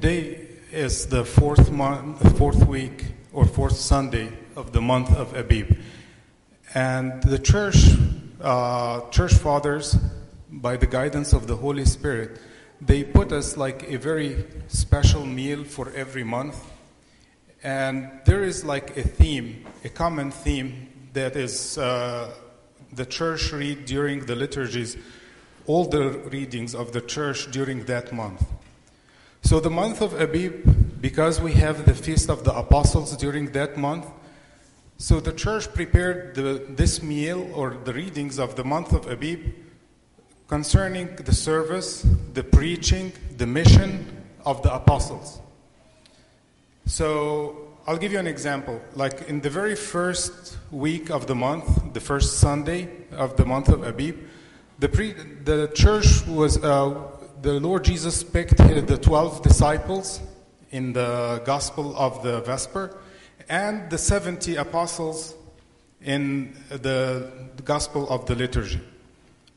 Today is the fourth month, fourth week, or fourth Sunday of the month of Abib, and the church, uh, church fathers, by the guidance of the Holy Spirit, they put us like a very special meal for every month, and there is like a theme, a common theme that is uh, the church read during the liturgies, all the readings of the church during that month. So the month of Abib, because we have the feast of the apostles during that month, so the church prepared the, this meal or the readings of the month of Abib concerning the service, the preaching, the mission of the apostles. So I'll give you an example. Like in the very first week of the month, the first Sunday of the month of Abib, the, pre- the church was, uh, the Lord Jesus picked the 12 disciples in the Gospel of the Vesper and the 70 apostles in the, Gospel of the Liturgy.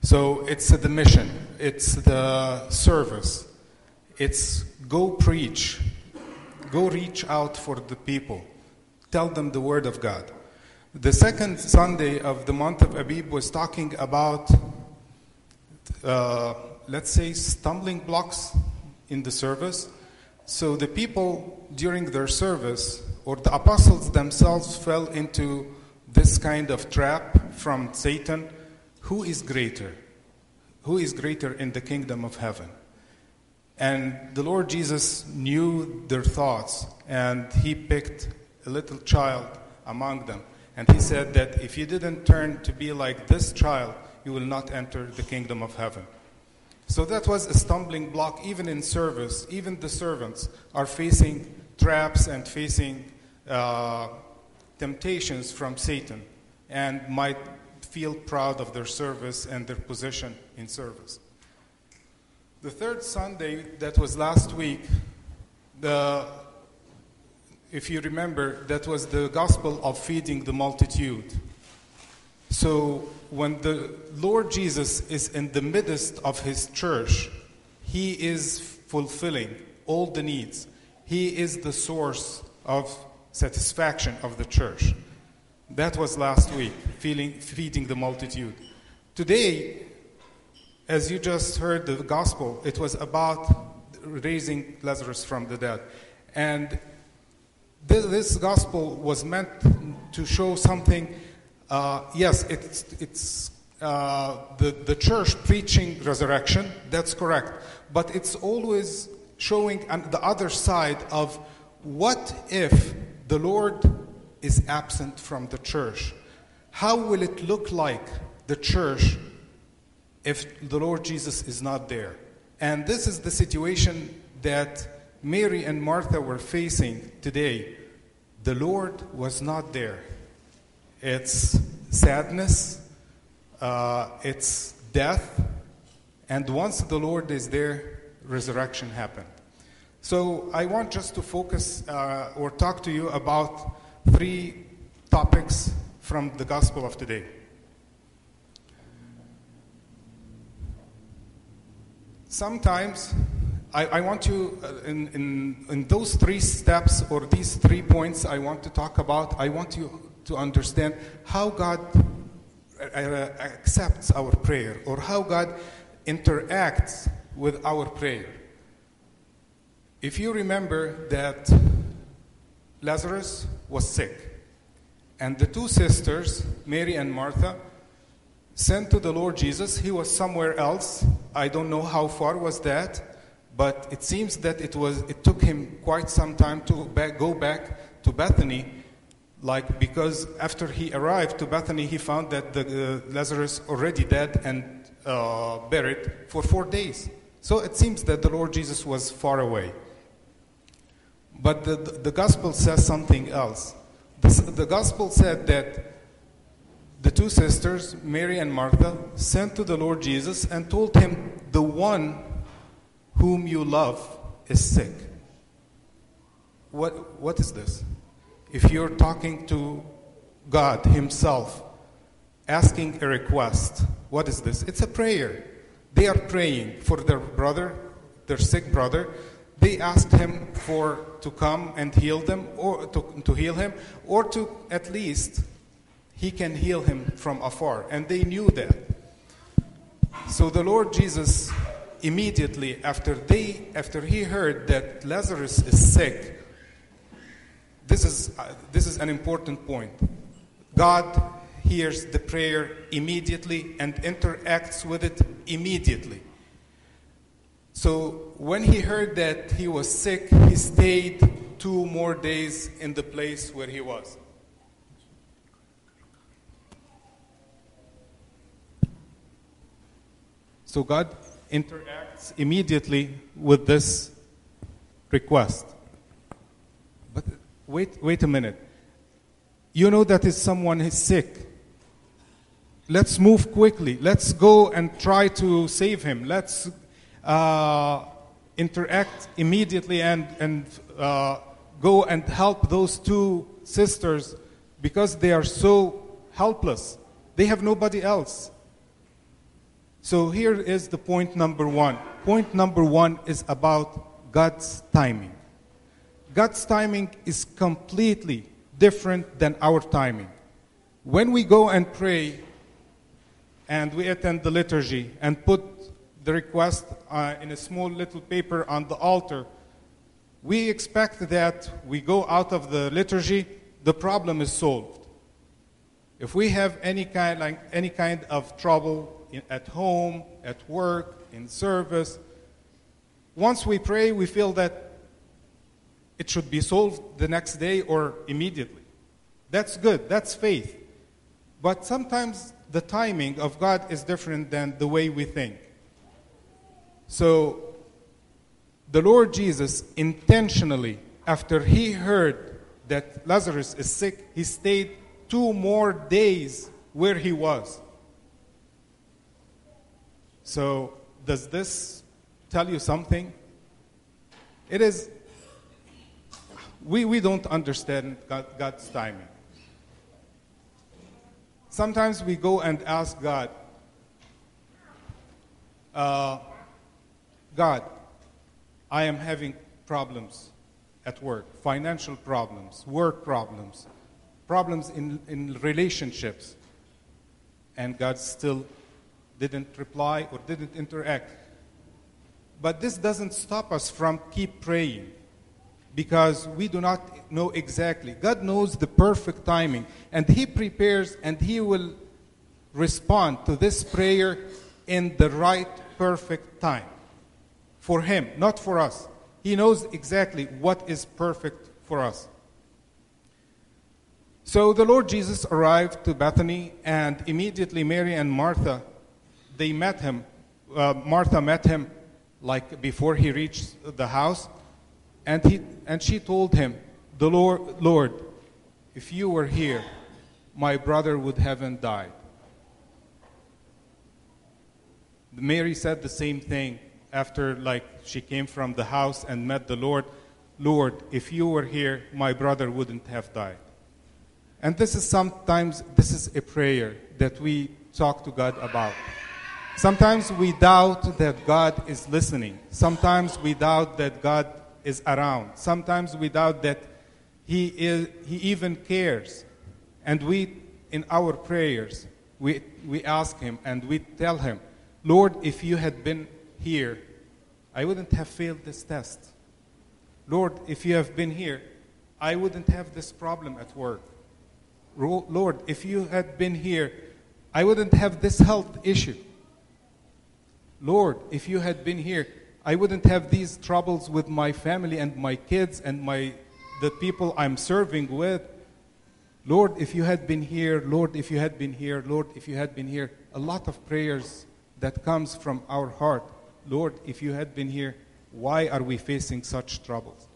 So it's the mission, it's the service, it's go preach, go reach out for the people, tell them the Word of God. The second Sunday of the month of Abib was talking about, uh, let's say, stumbling blocks in the service. So the people during their service, or the apostles themselves, fell into this kind of trap from Satan. Who is greater? Who is greater in the kingdom of heaven? And the Lord Jesus knew their thoughts, and he picked a little child among them. And he said that if you didn't turn to be like this child, you will not enter the kingdom of heaven. So that was a stumbling block, even in service. Even the servants are facing traps and facing uh, temptations from Satan and might feel proud of their service and their position in service. The third Sunday, that was last week, the, if you remember, that was the gospel of feeding the multitude. So when the Lord Jesus is in the midst of his church, he is fulfilling all the needs. He is the source of satisfaction of the church. That was last week, feeling, feeding the multitude. Today, as you just heard the gospel, it was about raising Lazarus from the dead. And this, this gospel was meant to show something. Uh, yes, it's, it's uh, the, the church preaching resurrection, that's correct. But it's always showing the other side of what if the Lord is absent from the church? How will it look like the church if the Lord Jesus is not there? And this is the situation that Mary and Martha were facing today. The Lord was not there. It's sadness, uh, it's death, and once the Lord is there, resurrection happened. So I want just to focus uh, or talk to you about three topics from the gospel of today. Sometimes I, I want to, uh, in, in, in those three steps or these three points I want to talk about, I want you to understand how God uh, accepts our prayer or how God interacts with our prayer. If you remember that Lazarus was sick, and the two sisters, Mary and Martha, sent to the Lord Jesus. He was somewhere else. I don't know how far was that, but it seems that it was it took him quite some time to back, go back to Bethany like because after he arrived to Bethany he found that the uh, Lazarus already dead and uh, buried for 4 days. So it seems that the Lord Jesus was far away. But the, the gospel says something else. The, the gospel said that the two sisters, Mary and Martha, sent to the Lord Jesus and told him, The one whom you love is sick. What, what is this? If you're talking to God Himself, asking a request, what is this? It's a prayer. They are praying for their brother, their sick brother. they asked him for to come and heal them or to, to heal him or to at least he can heal him from afar and they knew that so the lord jesus immediately after they after he heard that lazarus is sick this is uh, this is an important point god hears the prayer immediately and interacts with it immediately so when he heard that he was sick, he stayed two more days in the place where he was. So God interacts immediately with this request. Wait, wait a minute. You know that is someone is sick. Let's move quickly. Let's go and try to save him. Let's uh, interact immediately and, and uh, go and help those two sisters because they are so helpless. They have nobody else. So here is the point number one. Point number one is about God's timing. God's timing is completely different than our timing. When we go and pray and we attend the liturgy and put the request uh, in a small little paper on the altar, we expect that we go out of the liturgy, the problem is solved. If we have any kind, like, any kind of trouble in, at home, at work, in service, once we pray, we feel that it should be solved the next day or immediately. That's good, that's faith. But sometimes the timing of God is different than the way we think. So the Lord Jesus intentionally, after he heard that Lazarus is sick, he stayed two more days where he was. So, does this tell you something? It is, we, we don't understand God, God's timing. Sometimes we go and ask God, uh, God, I am having problems at work, financial problems, work problems, problems in, in relationships. And God still didn't reply or didn't interact. But this doesn't stop us from keep praying because we do not know exactly. God knows the perfect timing and he prepares and he will respond to this prayer in the right perfect time for him, not for us. He knows exactly what is perfect for us. So the Lord Jesus arrived to Bethany, and immediately Mary and Martha, they met him. Uh, Martha met him like before he reached the house, and, he, and she told him, the Lord, Lord, if you were here, my brother would haven't died. Mary said the same thing after like she came from the house and met the Lord, Lord, if you were here, my brother wouldn't have died. And this is sometimes this is a prayer that we talk to God about. Sometimes we doubt that God is listening. Sometimes we doubt that God is around. Sometimes without that he, is, he even cares. And we, in our prayers, we, we ask Him and we tell Him, Lord, if you had been here, I wouldn't have failed this test. Lord, if you have been here, I wouldn't have this problem at work. Lord, if you had been here, I wouldn't have this health issue. Lord, if you had been here, I wouldn't have these troubles with my family and my kids and my the people I'm serving with. Lord, if you had been here, Lord, if you had been here, Lord, if you had been here, a lot of prayers that comes from our heart. Lord, if you had been here, why are we facing such troubles?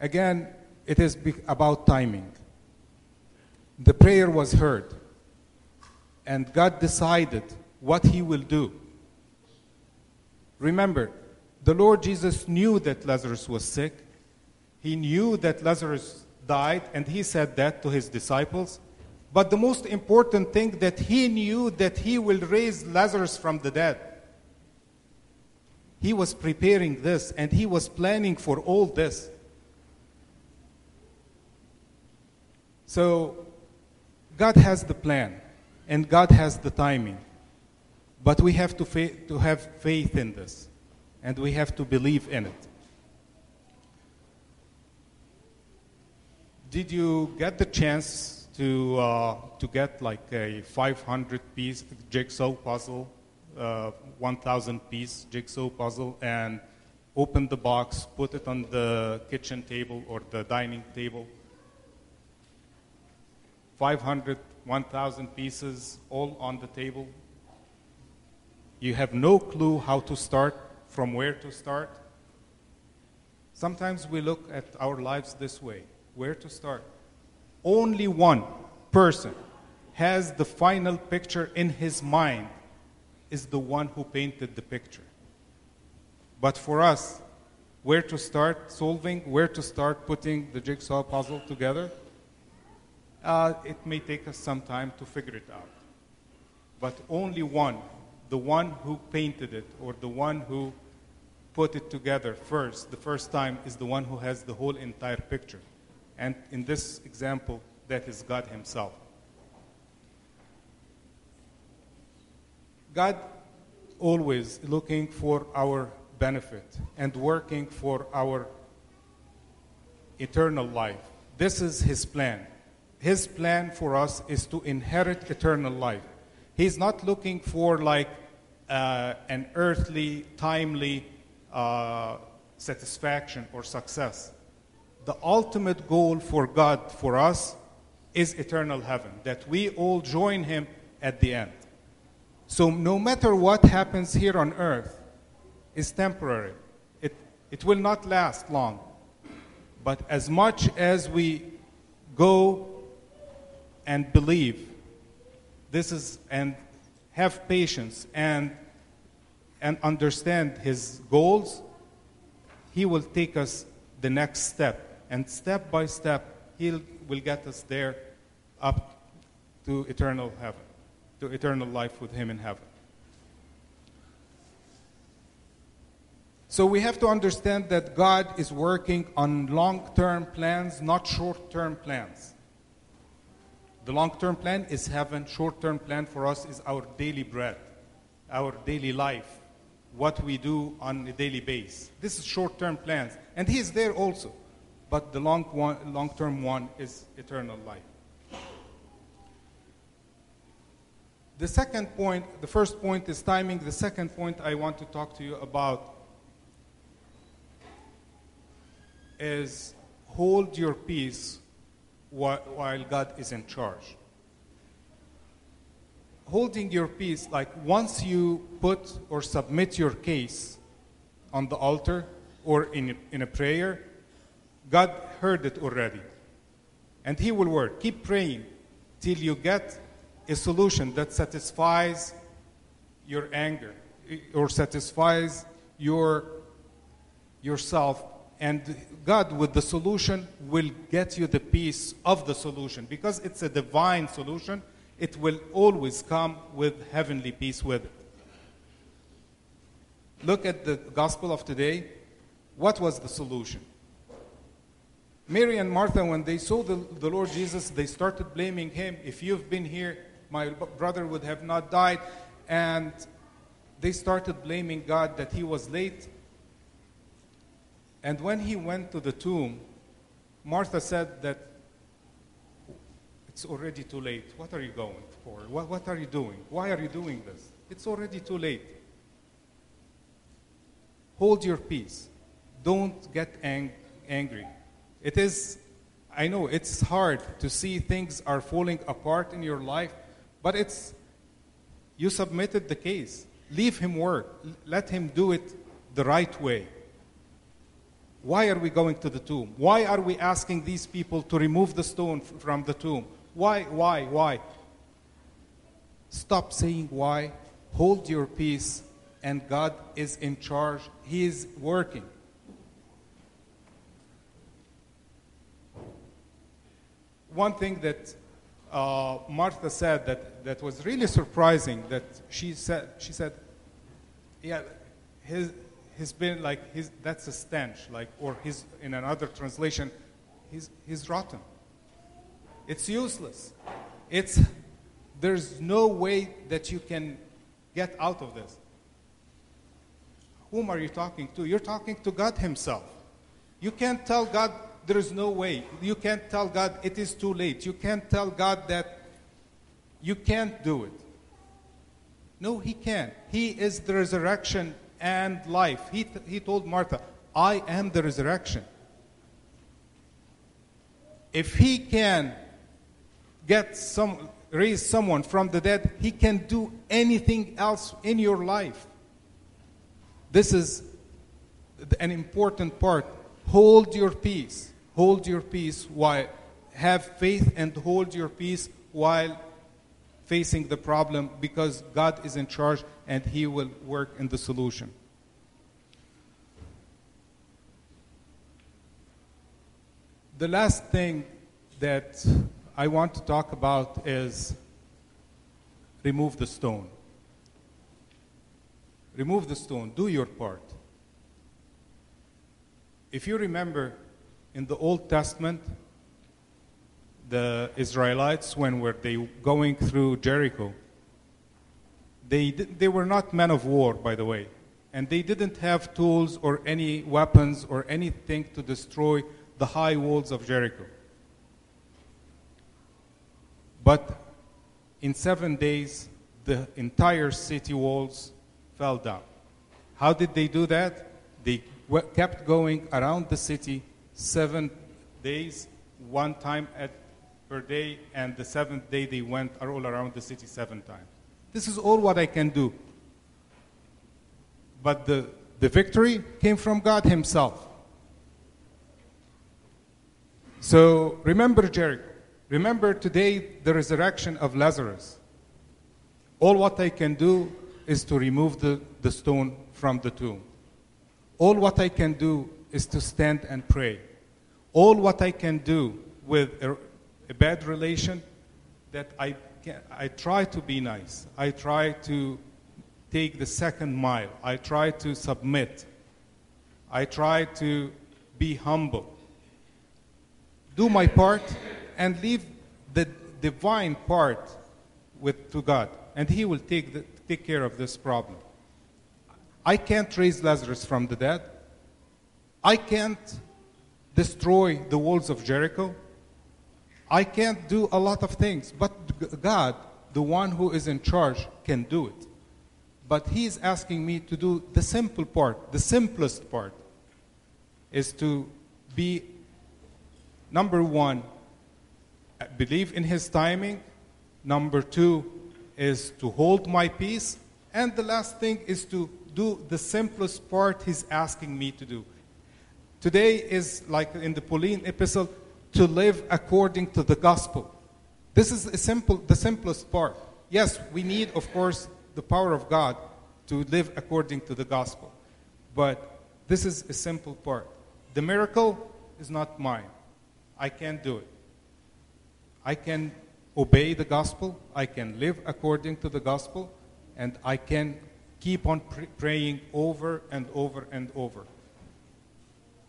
Again, it is about timing. The prayer was heard, and God decided what He will do. Remember, the Lord Jesus knew that Lazarus was sick. He knew that Lazarus died, and He said that to His disciples. But the most important thing that he knew that he will raise Lazarus from the dead. He was preparing this and he was planning for all this. So, God has the plan and God has the timing. But we have to, to have faith in this and we have to believe in it. Did you get the chance to, uh, to get like a 500 piece jigsaw puzzle, uh, 1,000 piece jigsaw puzzle, and open the box, put it on the kitchen table or the dining table? 500, 1,000 pieces all on the table. You have no clue how to start, from where to start. Sometimes we look at our lives this way where to start. Only one person has the final picture in his mind, is the one who painted the picture. But for us, where to start solving, where to start putting the jigsaw puzzle together, uh, it may take us some time to figure it out. But only one, the one who painted it or the one who put it together first, the first time, is the one who has the whole entire picture. And in this example, that is God Himself. God always looking for our benefit and working for our eternal life. This is His plan. His plan for us is to inherit eternal life. He's not looking for like uh, an earthly, timely uh, satisfaction or success the ultimate goal for God for us is eternal heaven, that we all join Him at the end. So, no matter what happens here on earth, is temporary. It, it will not last long. But as much as we go and believe, this is, and have patience and, and understand His goals, He will take us the next step and step by step, He will get us there up to eternal heaven, to eternal life with Him in heaven. So we have to understand that God is working on long term plans, not short term plans. The long term plan is heaven, short term plan for us is our daily bread, our daily life, what we do on a daily basis. This is short term plans. And He is there also but the long, one, long-term one is eternal life. The second point, the first point is timing. The second point I want to talk to you about is hold your peace while God is in charge. Holding your peace, like once you put or submit your case on the altar or in, in a prayer, God heard it already. And He will work. Keep praying till you get a solution that satisfies your anger eh, or satisfies your yourself and God with the solution will get you the peace of the solution because it's a divine solution it will always come with heavenly peace with it look at the gospel of today what was the solution Mary and Martha, when they saw the, the Lord Jesus, they started blaming him. If you've been here, my brother would have not died. And they started blaming God that he was late. And when he went to the tomb, Martha said that it's already too late. What are you going for? What, what are you doing? Why are you doing this? It's already too late. Hold your peace. Don't get ang- angry. It is, I know it's hard to see things are falling apart in your life, but it's, you submitted the case. Leave him work. Let him do it the right way. Why are we going to the tomb? Why are we asking these people to remove the stone from the tomb? Why, why, why? Stop saying why. Hold your peace, and God is in charge. He is working. one thing that uh, Martha said that, that was really surprising that she said, she said, yeah, his, he's been like he's, that's a stench, like or he's in another translation, he's he's rotten. It's useless. It's there's no way that you can get out of this. Whom are you talking to? You're talking to God Himself. You can't tell God there is no way. You can't tell God it is too late. You can't tell God that you can't do it. No, He can. He is the resurrection and life. He, he told Martha, I am the resurrection. If He can get some, raise someone from the dead, He can do anything else in your life. This is an important part. Hold your peace. Hold your peace while have faith and hold your peace while facing the problem because God is in charge and He will work in the solution. The last thing that I want to talk about is remove the stone. Remove the stone. Do your part. If you remember in the Old Testament, the Israelites, when were they going through Jericho, they, they were not men of war, by the way, and they didn't have tools or any weapons or anything to destroy the high walls of Jericho. But in seven days, the entire city walls fell down. How did they do that? They kept going around the city seven days, one time at, per day, and the seventh day they went all around the city seven times. This is all what I can do. But the, the victory came from God Himself. So remember Jericho. Remember today the resurrection of Lazarus. All what I can do is to remove the, the stone from the tomb. All what I can do is to stand and pray. All what I can do with a, a bad relation, that I, can, I try to be nice. I try to take the second mile. I try to submit. I try to be humble. Do my part and leave the divine part with, to God, and He will take, the, take care of this problem. I can't raise Lazarus from the dead. I can't destroy the walls of Jericho. I can't do a lot of things, but God, the one who is in charge, can do it. But He's asking me to do the simple part, the simplest part, is to be, number one, believe in His timing. Number two is to hold my peace. And the last thing is to do the simplest part He's asking me to do. Today is like in the Pauline epistle, to live according to the gospel. This is simple, the simplest part. Yes, we need, of course, the power of God to live according to the gospel. But this is a simple part. The miracle is not mine. I can't do it. I can obey the gospel, I can live according to the gospel, and I can keep on pr- praying over and over and over.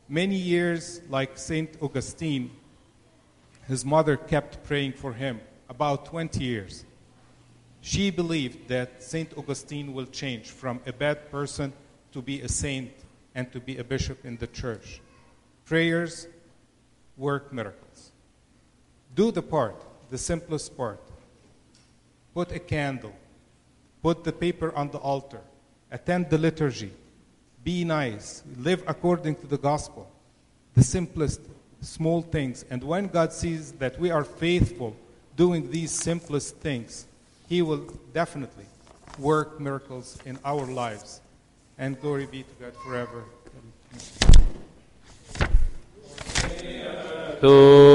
Many years, like St. Augustine, his mother kept praying for him, about 20 years. She believed that St. Augustine will change from a bad person to be a saint and to be a bishop in the church. Prayers work miracles. Do the part, the simplest part. Put a candle, put the paper on the altar, attend the liturgy, be nice, live according to the gospel. The simplest, small things. And when God sees that we are faithful doing these simplest things, He will definitely work miracles in our lives. And glory be to God forever. To